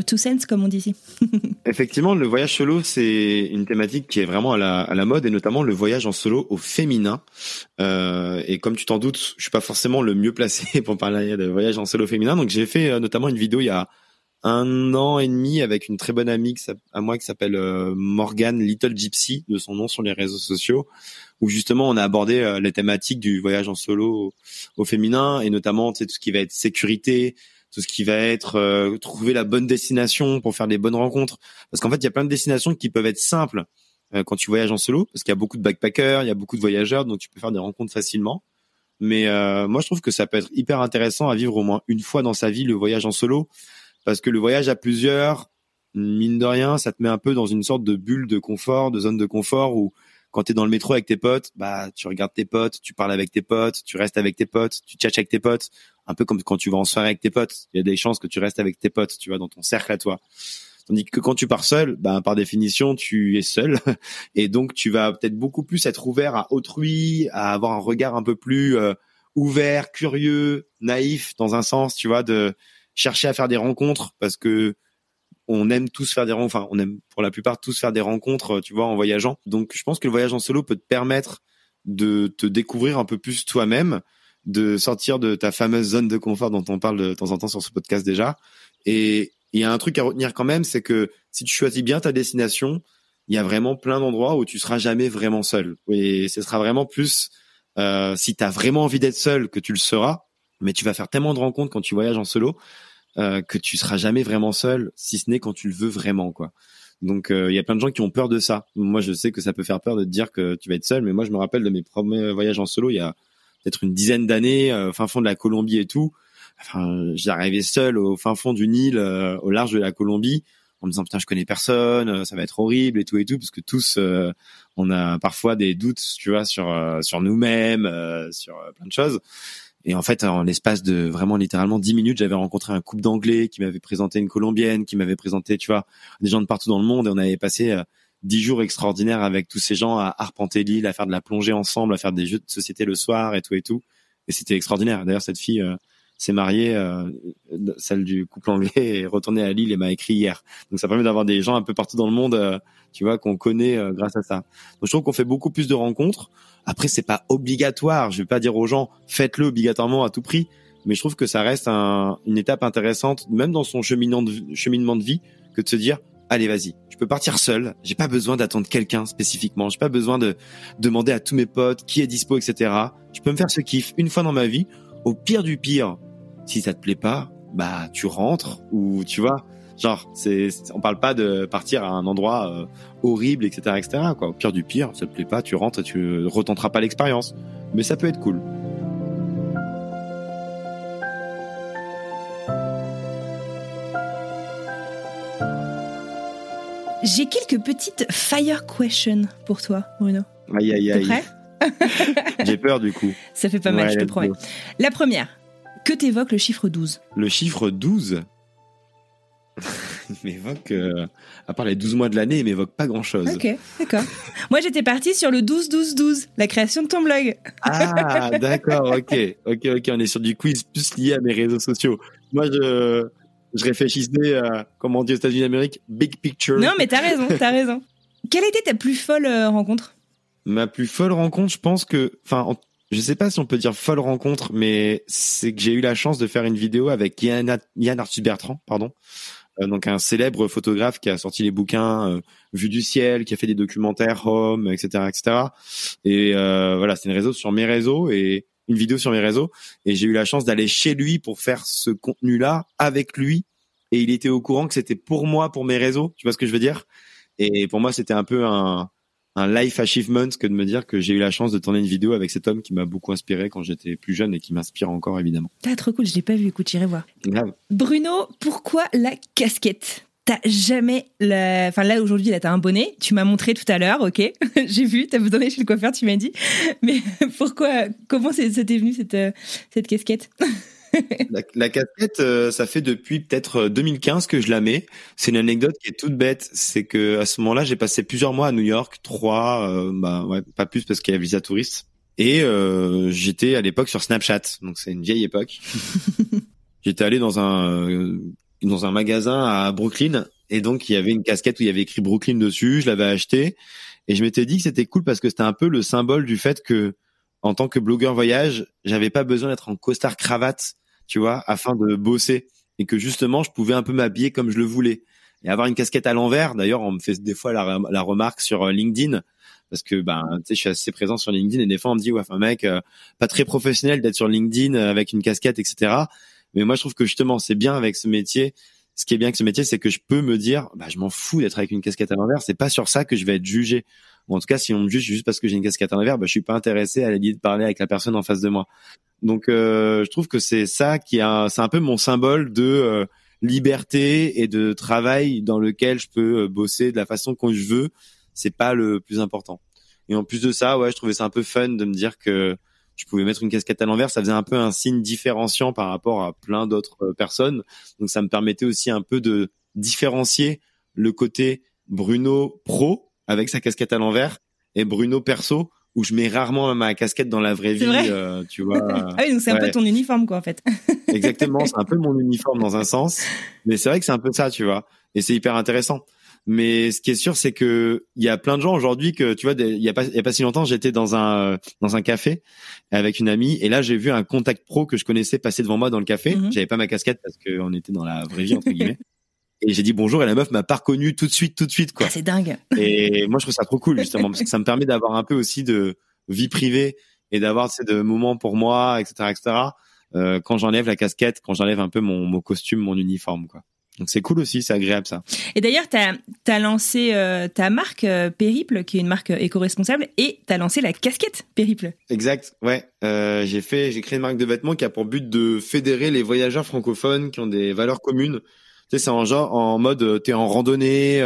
two cents, comme on dit. Effectivement, le voyage solo, c'est une thématique qui est vraiment à la, la mode, et notamment le voyage en solo au féminin. Euh, et comme tu t'en doutes, je suis pas forcément le mieux placé pour parler de voyage en solo féminin. Donc j'ai fait euh, notamment une vidéo il y a un an et demi avec une très bonne amie à moi qui s'appelle euh, Morgan Little Gypsy, de son nom sur les réseaux sociaux, où justement on a abordé les thématiques du voyage en solo au, féminin, et notamment tout ce qui va être sécurité, tout ce qui va être euh, trouver la bonne destination pour faire des bonnes rencontres. Parce qu'en fait, il y a plein de destinations qui peuvent être simples euh, quand tu voyages en solo, parce qu'il y a beaucoup de backpackers, il y a beaucoup de voyageurs, donc tu peux faire des rencontres facilement. Mais euh, moi, je trouve que ça peut être hyper intéressant à vivre au moins une fois dans sa vie le voyage en solo, parce que le voyage à plusieurs, mine de rien, ça te met un peu dans une sorte de bulle de confort, de zone de confort où quand tu es dans le métro avec tes potes, bah tu regardes tes potes, tu parles avec tes potes, tu restes avec tes potes, tu tchatches avec tes potes un peu comme quand tu vas en soirée avec tes potes. Il y a des chances que tu restes avec tes potes, tu vois, dans ton cercle à toi. Tandis que quand tu pars seul, ben, par définition, tu es seul. Et donc, tu vas peut-être beaucoup plus être ouvert à autrui, à avoir un regard un peu plus euh, ouvert, curieux, naïf, dans un sens, tu vois, de chercher à faire des rencontres parce que on aime tous faire des enfin, on aime pour la plupart tous faire des rencontres, tu vois, en voyageant. Donc, je pense que le voyage en solo peut te permettre de te découvrir un peu plus toi-même de sortir de ta fameuse zone de confort dont on parle de temps en temps sur ce podcast déjà. Et il y a un truc à retenir quand même, c'est que si tu choisis bien ta destination, il y a vraiment plein d'endroits où tu seras jamais vraiment seul. Et ce sera vraiment plus euh, si tu as vraiment envie d'être seul que tu le seras, mais tu vas faire tellement de rencontres quand tu voyages en solo euh, que tu seras jamais vraiment seul, si ce n'est quand tu le veux vraiment, quoi. Donc euh, il y a plein de gens qui ont peur de ça. Moi, je sais que ça peut faire peur de te dire que tu vas être seul, mais moi, je me rappelle de mes premiers voyages en solo il y a peut-être une dizaine d'années, euh, fin fond de la Colombie et tout. Enfin, j'arrivais seul au fin fond du Nil, euh, au large de la Colombie, en me disant putain, je connais personne, ça va être horrible et tout et tout, parce que tous, on a parfois des doutes, tu vois, sur sur nous-mêmes, sur plein de choses. Et en fait, en l'espace de vraiment littéralement dix minutes, j'avais rencontré un couple d'anglais qui m'avait présenté une colombienne, qui m'avait présenté, tu vois, des gens de partout dans le monde. Et on avait passé euh, dix jours extraordinaires avec tous ces gens à arpenter l'île, à faire de la plongée ensemble, à faire des jeux de société le soir et tout et tout. Et c'était extraordinaire. D'ailleurs, cette fille euh, s'est mariée, euh, celle du couple anglais, est retournée à Lille et m'a écrit hier. Donc ça permet d'avoir des gens un peu partout dans le monde, tu vois, qu'on connaît grâce à ça. Donc je trouve qu'on fait beaucoup plus de rencontres. Après, c'est pas obligatoire. Je vais pas dire aux gens faites-le obligatoirement à tout prix, mais je trouve que ça reste un, une étape intéressante, même dans son cheminement de, cheminement de vie, que de se dire allez vas-y, je peux partir seul. J'ai pas besoin d'attendre quelqu'un spécifiquement. J'ai pas besoin de demander à tous mes potes qui est dispo, etc. Je peux me faire ce kiff une fois dans ma vie. Au pire du pire, si ça te plaît pas, bah tu rentres ou tu vois Genre, c'est, on parle pas de partir à un endroit euh, horrible, etc., etc. Quoi. Au pire du pire, ça te plaît pas, tu rentres, et tu retenteras pas l'expérience. Mais ça peut être cool. J'ai quelques petites fire questions pour toi, Bruno. Aïe, aïe, aïe. T'es prêt? J'ai peur du coup. Ça fait pas mal, Ouais, je te promets. La première, que t'évoque le chiffre 12 Le chiffre 12 il m'évoque, euh, à part les 12 mois de l'année, il m'évoque pas grand chose. Ok, d'accord. Moi, j'étais partie sur le 12-12-12, la création de ton blog. Ah, d'accord, ok, ok, ok, on est sur du quiz plus lié à mes réseaux sociaux. Moi, je, je réfléchissais à, comment on dit aux États-Unis d'Amérique, big picture. Non, mais t'as raison, t'as raison. Quelle a été ta plus folle euh, rencontre? Ma plus folle rencontre, je pense que, enfin, en- je sais pas si on peut dire folle rencontre, mais c'est que j'ai eu la chance de faire une vidéo avec Yann, Yann Arthus Bertrand, pardon. Euh, donc un célèbre photographe qui a sorti les bouquins euh, Vue du ciel, qui a fait des documentaires Home, etc., etc. Et euh, voilà, c'est une réseau sur mes réseaux et une vidéo sur mes réseaux. Et j'ai eu la chance d'aller chez lui pour faire ce contenu-là avec lui. Et il était au courant que c'était pour moi, pour mes réseaux. Tu vois ce que je veux dire? Et pour moi, c'était un peu un un life achievement que de me dire que j'ai eu la chance de tourner une vidéo avec cet homme qui m'a beaucoup inspiré quand j'étais plus jeune et qui m'inspire encore évidemment. T'as trop cool, je l'ai pas vu, écoute, j'irai voir. Grave. Bruno, pourquoi la casquette? T'as jamais la... Enfin là aujourd'hui là t'as un bonnet, tu m'as montré tout à l'heure, ok, j'ai vu, t'as besoin d'aller chez le coiffeur, tu m'as dit, mais pourquoi, comment t'est venu cette, euh, cette casquette? La, la casquette, euh, ça fait depuis peut-être euh, 2015 que je la mets. C'est une anecdote qui est toute bête, c'est que à ce moment-là, j'ai passé plusieurs mois à New York, trois, euh, bah ouais, pas plus parce qu'il y a visa touriste. Et euh, j'étais à l'époque sur Snapchat, donc c'est une vieille époque. j'étais allé dans un euh, dans un magasin à Brooklyn et donc il y avait une casquette où il y avait écrit Brooklyn dessus. Je l'avais acheté et je m'étais dit que c'était cool parce que c'était un peu le symbole du fait que en tant que blogueur voyage, j'avais pas besoin d'être en costard cravate, tu vois, afin de bosser et que justement je pouvais un peu m'habiller comme je le voulais et avoir une casquette à l'envers. D'ailleurs, on me fait des fois la, remarque sur euh, LinkedIn parce que ben tu sais je suis assez présent sur LinkedIn et des fois on me dit ouais enfin mec euh, pas très professionnel d'être sur LinkedIn euh, avec une casquette etc. Mais moi je trouve que justement c'est bien avec ce métier. Ce qui est bien avec ce métier, c'est que je peux me dire, bah, je m'en fous d'être avec une casquette à l'envers. C'est pas sur ça que je vais être jugé. En tout cas, si on me juge juste parce que j'ai une casquette à l'envers, bah, je suis pas intéressé à l'idée de parler avec la personne en face de moi. Donc, euh, je trouve que c'est ça qui a, c'est un peu mon symbole de euh, liberté et de travail dans lequel je peux euh, bosser de la façon que je veux. C'est pas le plus important. Et en plus de ça, ouais, je trouvais ça un peu fun de me dire que je pouvais mettre une casquette à l'envers. Ça faisait un peu un signe différenciant par rapport à plein d'autres euh, personnes. Donc, ça me permettait aussi un peu de différencier le côté Bruno pro avec sa casquette à l'envers et Bruno perso où je mets rarement ma casquette dans la vraie vie, euh, tu vois. Ah oui, donc c'est un peu ton uniforme quoi en fait. Exactement, c'est un peu mon uniforme dans un sens, mais c'est vrai que c'est un peu ça, tu vois. Et c'est hyper intéressant. Mais ce qui est sûr, c'est que il y a plein de gens aujourd'hui que tu vois, il y a pas il y a pas si longtemps, j'étais dans un dans un café avec une amie et là j'ai vu un contact pro que je connaissais passer devant moi dans le café. Mhm. J'avais pas ma casquette parce qu'on était dans la vraie vie entre guillemets. et j'ai dit bonjour et la meuf m'a pas reconnu tout de suite tout de suite quoi. Ah, c'est dingue. et moi je trouve ça trop cool justement parce que ça me permet d'avoir un peu aussi de vie privée et d'avoir ces de moments pour moi etc etc. Euh, quand j'enlève la casquette, quand j'enlève un peu mon, mon costume, mon uniforme quoi. Donc c'est cool aussi, c'est agréable ça. Et d'ailleurs, tu as, lancé euh, ta marque euh, Périple, qui est une marque euh, éco-responsable, et tu as lancé la casquette Périple. Exact, ouais. j'ai fait, j'ai créé une marque de vêtements qui a pour but de fédérer les voyageurs francophones qui ont des valeurs communes. Sais, c'est en genre, en mode, t'es en randonnée,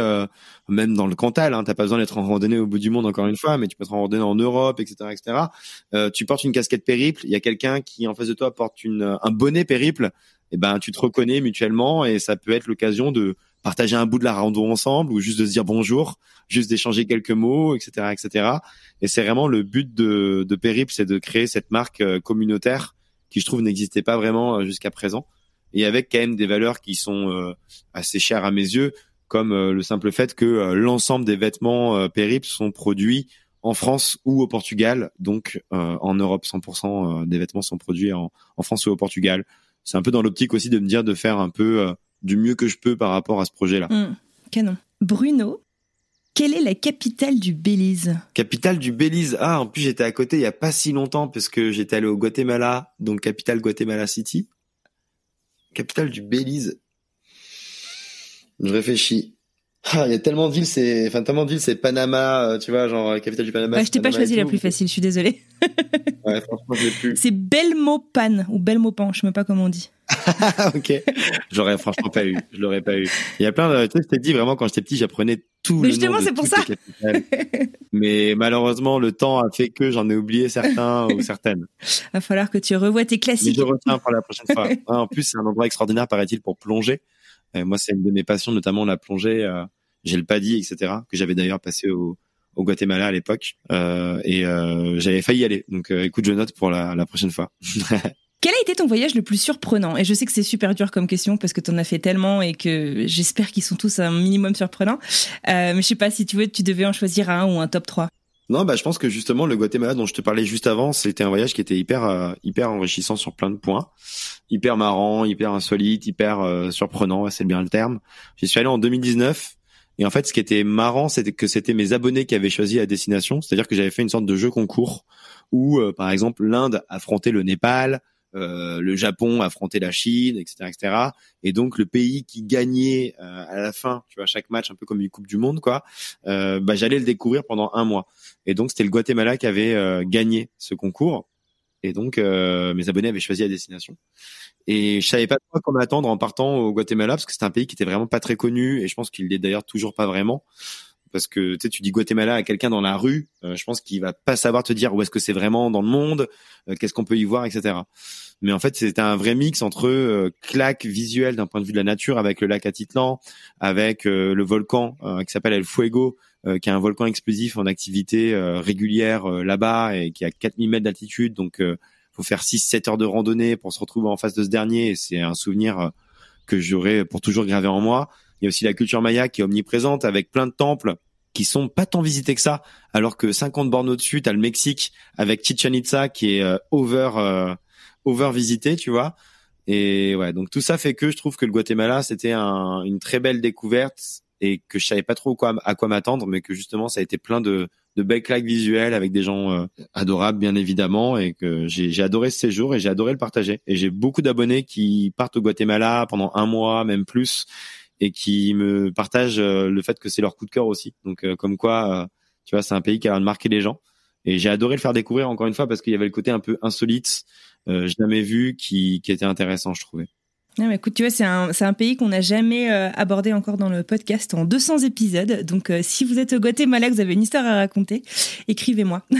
même dans le Cantal, hein, t'as pas besoin d'être en randonnée au bout du monde encore une fois, mais tu peux être en randonnée en Europe, etc., etc. tu portes une casquette Périple, il y a quelqu'un qui en face de toi porte une, un bonnet Périple eh ben tu te reconnais mutuellement et ça peut être l'occasion de partager un bout de la rando ensemble ou juste de se dire bonjour, juste d'échanger quelques mots, etc., etc. Et c'est vraiment le but de, de Périple, c'est de créer cette marque euh, communautaire qui je trouve n'existait pas vraiment euh, jusqu'à présent et avec quand même des valeurs qui sont euh, assez chères à mes yeux, comme le simple fait que l'ensemble des vêtements Périple sont produits en France ou au Portugal, donc en Europe 100% des vêtements sont produits en, en France ou au Portugal c'est un peu dans l'optique aussi de me dire de faire un peu euh, du mieux que je peux par rapport à ce projet-là. Mmh, canon. Bruno, quelle est la capitale du Belize? Capitale du Belize. Ah, en plus j'étais à côté il y a pas si longtemps parce que j'étais allé au Guatemala, donc capitale Guatemala City. Capitale du Belize. Je réfléchis. Ah, il y a tellement de villes, c'est, enfin tellement de villes, c'est Panama, euh, tu vois, genre capitale du Panama. Ouais, je t'ai pas choisi la plus facile, je suis désolé. ouais, franchement, je l'ai plus. C'est Belmopan ou Belmopan, je sais même pas comment on dit. ok, j'aurais franchement pas eu, je l'aurais pas eu. Il y a plein de, tu sais, je t'ai dit vraiment quand j'étais petit, j'apprenais tout. Mais justement, c'est pour ça. Mais malheureusement, le temps a fait que j'en ai oublié certains ou certaines. Va falloir que tu revoies tes classiques. Mais je retiens pour la prochaine fois. en plus, c'est un endroit extraordinaire, paraît-il, pour plonger. Euh, moi, c'est une de mes passions, notamment la plongée. Euh, j'ai le paddy, etc., que j'avais d'ailleurs passé au, au Guatemala à l'époque, euh, et j'avais failli y aller. Donc, écoute, je note pour la, la prochaine fois. Quel a été ton voyage le plus surprenant? Et je sais que c'est super dur comme question parce que tu en as fait tellement et que j'espère qu'ils sont tous un minimum surprenants. Euh, mais je sais pas si tu veux, tu devais en choisir un ou un top 3. Non, bah je pense que justement le Guatemala dont je te parlais juste avant, c'était un voyage qui était hyper euh, hyper enrichissant sur plein de points, hyper marrant, hyper insolite, hyper euh, surprenant, c'est bien le terme. J'y suis allé en 2019 et en fait ce qui était marrant, c'était que c'était mes abonnés qui avaient choisi la destination, c'est-à-dire que j'avais fait une sorte de jeu concours où euh, par exemple l'Inde affrontait le Népal, le Japon affrontait la Chine, etc., etc. Et donc le pays qui gagnait euh, à la fin, tu vois, chaque match un peu comme une Coupe du Monde, quoi. Euh, bah, j'allais le découvrir pendant un mois. Et donc, c'était le Guatemala qui avait euh, gagné ce concours. Et donc, euh, mes abonnés avaient choisi la destination. Et je savais pas quoi m'attendre en partant au Guatemala parce que c'était un pays qui était vraiment pas très connu et je pense qu'il l'est d'ailleurs toujours pas vraiment parce que tu sais tu dis Guatemala à quelqu'un dans la rue, euh, je pense qu'il va pas savoir te dire où est-ce que c'est vraiment dans le monde, qu'est-ce qu'on peut y voir, etc. Mais en fait c'était un vrai mix entre euh, claque visuelle d'un point de vue de la nature avec le lac Atitlan, avec le volcan qui s'appelle El Fuego, euh, qui est un volcan explosif en activité euh, régulière euh, là-bas et qui a 4000 mètres d'altitude. Donc, faut faire 6-7 heures de randonnée pour se retrouver en face de ce dernier. C'est un souvenir que j'aurai pour toujours gravé en moi. Il y a aussi la culture maya qui est omniprésente avec plein de temples qui sont pas tant visités que ça, alors que 50 bornes au-dessus, t'as le Mexique avec Chichen Itza qui est over over visité, tu vois. Et ouais, donc tout ça fait que je trouve que le Guatemala c'était un, une très belle découverte et que je savais pas trop quoi, à quoi m'attendre, mais que justement ça a été plein de, de belles claques visuelles avec des gens euh, adorables bien évidemment et que j'ai adoré ce séjour et j'ai adoré le partager. Et j'ai beaucoup d'abonnés qui partent au Guatemala pendant un mois, même plus, et qui me partagent euh, le fait que c'est leur coup de cœur aussi. Donc euh, comme quoi, tu vois, c'est un pays qui a marqué les gens. Et j'ai adoré le faire découvrir encore une fois parce qu'il y avait le côté un peu insolite, jamais vu, qui, qui était intéressant, je trouvais. Non, mais écoute, tu vois, c'est un, un, pays qu'on n'a jamais euh, abordé encore dans le podcast en 200 épisodes. Donc, euh, si vous êtes au Guatemala, que vous avez une histoire à raconter, écrivez-moi. euh,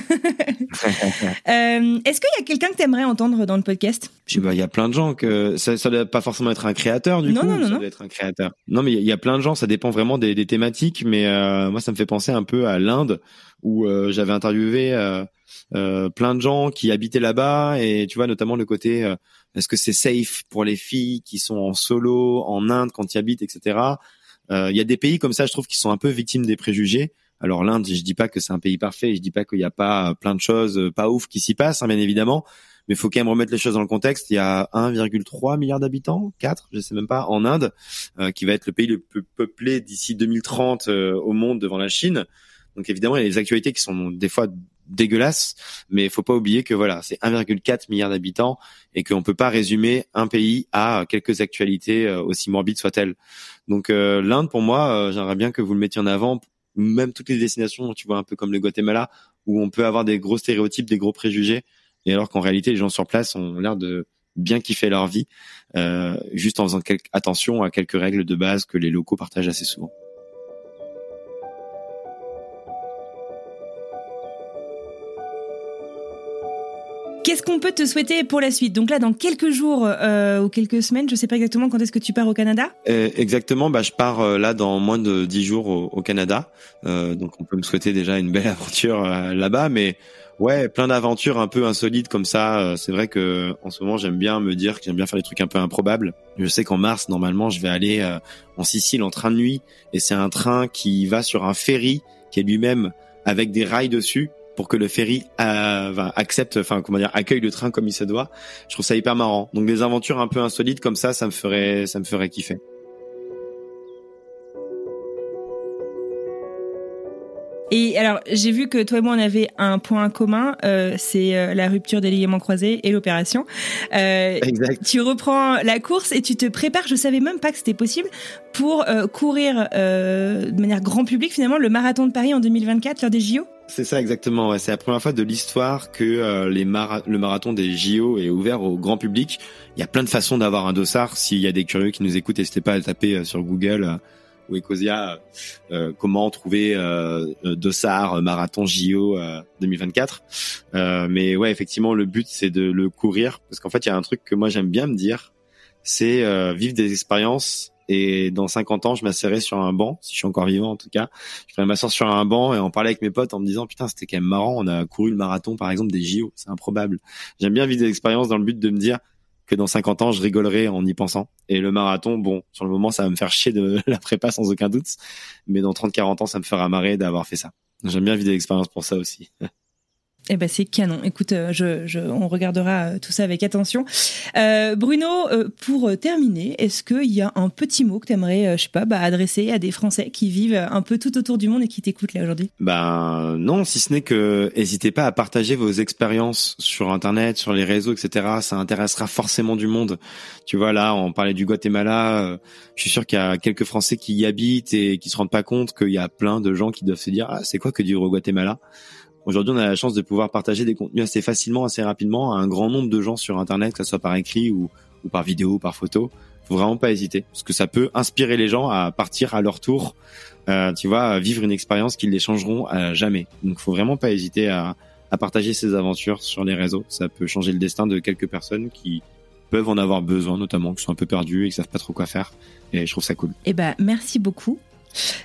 Est-ce qu'il y a quelqu'un que tu aimerais entendre dans le podcast? Bah, Il y a plein de gens que ça ne doit pas forcément être un créateur du non, coup. Non, non, ça doit être un créateur. Non, mais il y, a plein de gens. Ça dépend vraiment des, des thématiques. Mais euh, moi, ça me fait penser un peu à l'Inde où j'avais interviewé plein de gens qui habitaient là-bas et tu vois notamment le côté est-ce que c'est safe pour les filles qui sont en solo en Inde quand ils habitent, etc. Il y a des pays comme ça, je trouve, qui sont un peu victimes des préjugés. Alors l'Inde, je dis pas que c'est un pays parfait, je dis pas qu'il n'y a pas plein de choses pas ouf qui s'y passent, hein, bien évidemment, mais faut quand même remettre les choses dans le contexte. Il y a 1,3 milliard d'habitants, 4, je sais même pas, en Inde, euh, qui va être le pays le plus peuplé d'ici 2030 euh, au monde devant la Chine. Donc évidemment, il y a des actualités qui sont des fois dégueulasses, mais faut pas oublier que voilà, c'est 1,4 milliard d'habitants et qu'on peut pas résumer un pays à quelques actualités euh, aussi morbides soient-elles. Donc l'Inde, pour moi, j'aimerais bien que vous le mettiez en avant, même toutes les destinations, tu vois, un peu comme le Guatemala, où on peut avoir des gros stéréotypes, des gros préjugés et alors qu'en réalité les gens sur place ont l'air de bien kiffer leur vie, euh, juste en faisant attention à quelques règles de base que les locaux partagent assez souvent. Qu'est-ce qu'on peut te souhaiter pour la suite? Donc là, dans quelques jours euh, ou quelques semaines, je sais pas exactement quand est-ce que tu pars au Canada? Euh, exactement, bah je pars euh, là dans moins de dix jours au, au Canada. Euh, donc on peut me souhaiter déjà une belle aventure euh, là-bas, mais ouais, plein d'aventures un peu insolites comme ça. Euh, c'est vrai que en ce moment, j'aime bien me dire que j'aime bien faire des trucs un peu improbables. Je sais qu'en mars, normalement, je vais aller en Sicile en train de nuit, et c'est un train qui va sur un ferry qui est lui-même avec des rails dessus pour que le ferry euh, accepte, enfin comment dire, accueille le train comme il se doit. Je trouve ça hyper marrant. Donc des aventures un peu insolites comme ça, ça me ferait, ça me ferait kiffer. Et alors, j'ai vu que toi et moi, on avait un point commun, euh, c'est euh, la rupture des ligaments croisés et l'opération. Euh, exact. Tu reprends la course et tu te prépares, je savais même pas que c'était possible, pour euh, courir de manière grand public, finalement, le marathon de Paris en 2024, lors des JO c'est ça exactement. Ouais. C'est la première fois de l'histoire que les le marathon des JO est ouvert au grand public. Il y a plein de façons d'avoir un dossard. S'il y a des curieux qui nous écoutent, n'hésitez pas à taper sur Google ou Ecosia, euh, comment trouver euh, Dossard marathon JO 2024. Euh, mais ouais, effectivement, le but c'est de le courir parce qu'en fait, il y a un truc que moi j'aime bien me dire, c'est vivre des expériences et dans 50 ans, je m'asserai sur un banc, si je suis encore vivant en tout cas, je ferai m'asseoir sur un banc et en parler avec mes potes en me disant putain c'était quand même marrant, on a couru le marathon par exemple des JO, c'est improbable. J'aime bien vivre des expériences dans le but de me dire que dans 50 ans, je rigolerai en y pensant. Et le marathon, bon, sur le moment, ça va me faire chier de la prépa sans aucun doute. Mais dans 30-40 ans, ça me fera marrer d'avoir fait ça. J'aime bien vivre des expériences pour ça aussi. Eh ben c'est canon. Écoute, euh, je, je, on regardera euh, tout ça avec attention. Euh, Bruno, euh, pour terminer, est-ce qu'il y a un petit mot que tu aimerais, je sais pas, bah, adresser à des Français qui vivent un peu tout autour du monde et qui t'écoutent là aujourd'hui? Ben non, si ce n'est que n'hésitez pas à partager vos expériences sur Internet, sur les réseaux, etc. Ça intéressera forcément du monde. Tu vois là, on parlait du Guatemala. je suis sûr qu'il y a quelques Français qui y habitent et qui se rendent pas compte qu'il y a plein de gens qui doivent se dire ah c'est quoi que du Guatemala? Aujourd'hui, on a la chance de pouvoir partager des contenus assez facilement, assez rapidement à un grand nombre de gens sur Internet, que ce soit par écrit ou, par vidéo, ou par photo. Faut vraiment pas hésiter, parce que ça peut inspirer les gens à partir à leur tour, euh, tu vois, vivre une expérience qu'ils les changeront à jamais. Donc, faut vraiment pas hésiter à, à partager ces aventures sur les réseaux. Ça peut changer le destin de quelques personnes qui peuvent en avoir besoin, notamment qui sont un peu perdus et qui savent pas trop quoi faire. Et je trouve ça cool. Eh ben, merci beaucoup.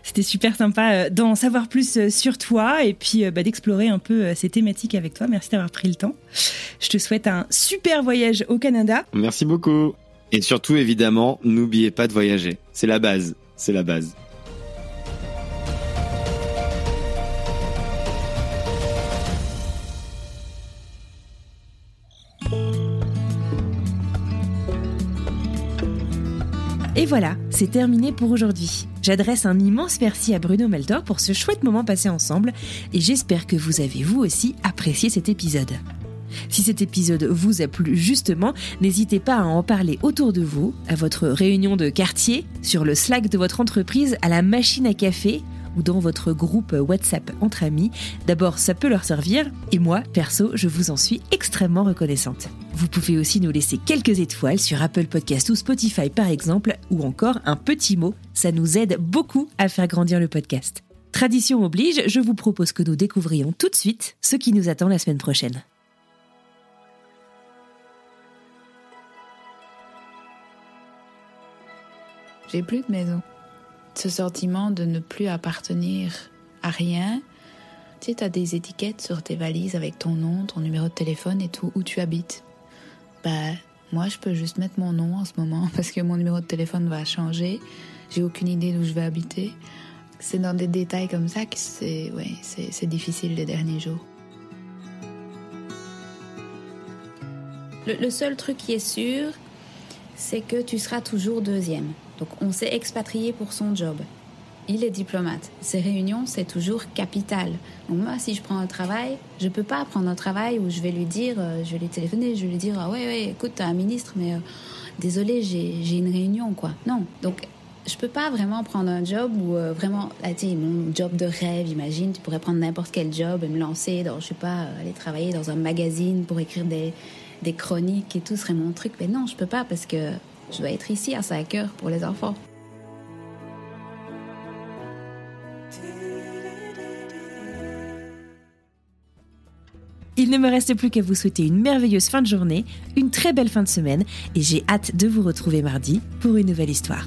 C'était super sympa euh, d'en savoir plus euh, sur toi et puis euh, bah, d'explorer un peu ces thématiques avec toi. Merci d'avoir pris le temps. Je te souhaite un super voyage au Canada. Merci beaucoup. Et surtout, évidemment, n'oubliez pas de voyager. C'est la base. C'est la base. Et voilà, c'est terminé pour aujourd'hui. J'adresse un immense merci à Bruno Meltor pour ce chouette moment passé ensemble et j'espère que vous avez vous aussi apprécié cet épisode. Si cet épisode vous a plu justement, n'hésitez pas à en parler autour de vous, à votre réunion de quartier, sur le Slack de votre entreprise, à la machine à café ou dans votre groupe WhatsApp entre amis. D'abord, ça peut leur servir et moi, perso, je vous en suis extrêmement reconnaissante. Vous pouvez aussi nous laisser quelques étoiles sur Apple Podcast ou Spotify par exemple, ou encore un petit mot, ça nous aide beaucoup à faire grandir le podcast. Tradition oblige, je vous propose que nous découvrions tout de suite ce qui nous attend la semaine prochaine. J'ai plus de maison ce sentiment de ne plus appartenir à rien. Tu sais, as des étiquettes sur tes valises avec ton nom, ton numéro de téléphone et tout, où tu habites. Bah, moi, je peux juste mettre mon nom en ce moment parce que mon numéro de téléphone va changer j'ai aucune idée d'où je vais habiter. C'est dans des détails comme ça que c'est ouais, c'est difficile les derniers jours. Le, seul truc qui est sûr, c'est que tu seras toujours deuxième. Donc on s'est expatrié pour son job. Il est diplomate. Ces réunions, c'est toujours capital. Donc moi, si je prends un travail, je peux pas prendre un travail où je vais lui dire, euh, je vais lui téléphoner, je vais lui dire, ah ouais, ouais, écoute, t'as un ministre, mais euh, désolé, j'ai une réunion, quoi. Non. Donc je peux pas vraiment prendre un job où euh, vraiment, ah, mon job de rêve, imagine, tu pourrais prendre n'importe quel job et me lancer dans, je sais pas, aller travailler dans un magazine pour écrire des, des chroniques et tout serait mon truc. Mais non, je peux pas parce que je dois être ici à 5 heures pour les enfants. Il ne me reste plus qu'à vous souhaiter une merveilleuse fin de journée, une très belle fin de semaine, et j'ai hâte de vous retrouver mardi pour une nouvelle histoire.